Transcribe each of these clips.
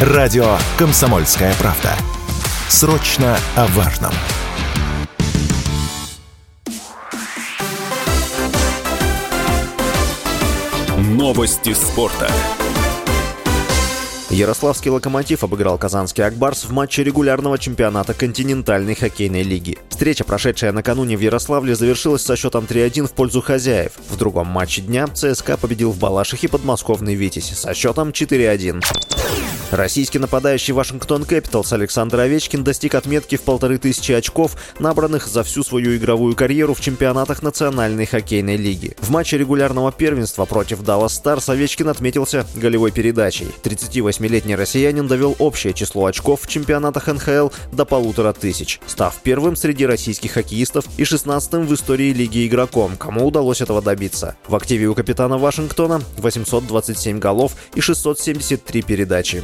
Радио «Комсомольская правда». Срочно о важном. Новости спорта. Ярославский «Локомотив» обыграл казанский «Акбарс» в матче регулярного чемпионата континентальной хоккейной лиги. Встреча, прошедшая накануне в Ярославле, завершилась со счетом 3-1 в пользу хозяев. В другом матче дня ЦСКА победил в Балашихе подмосковный «Витязь» со счетом 4-1. Российский нападающий Вашингтон Кэпиталс Александр Овечкин достиг отметки в полторы тысячи очков, набранных за всю свою игровую карьеру в чемпионатах Национальной хоккейной лиги. В матче регулярного первенства против Даллас Старс Овечкин отметился голевой передачей. 38-летний россиянин довел общее число очков в чемпионатах НХЛ до полутора тысяч, став первым среди российских хоккеистов и 16-м в истории лиги игроком, кому удалось этого добиться. В активе у капитана Вашингтона 827 голов и 673 передачи.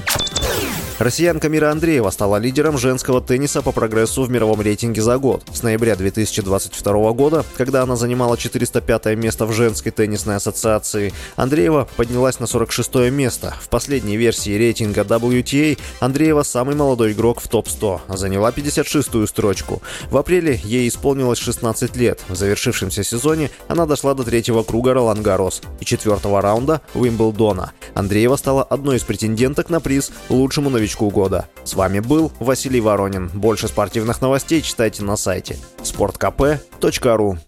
Россиянка Мира Андреева стала лидером женского тенниса по прогрессу в мировом рейтинге за год. С ноября 2022 года, когда она занимала 405 место в женской теннисной ассоциации, Андреева поднялась на 46 место. В последней версии рейтинга WTA Андреева самый молодой игрок в топ-100, заняла 56-ю строчку. В апреле ей исполнилось 16 лет. В завершившемся сезоне она дошла до третьего круга Ролан Гарос и четвертого раунда Уимблдона. Андреева стала одной из претенденток на приз лучшему новичку года. С вами был Василий Воронин. Больше спортивных новостей читайте на сайте sportkp.ru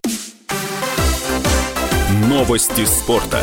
Новости спорта.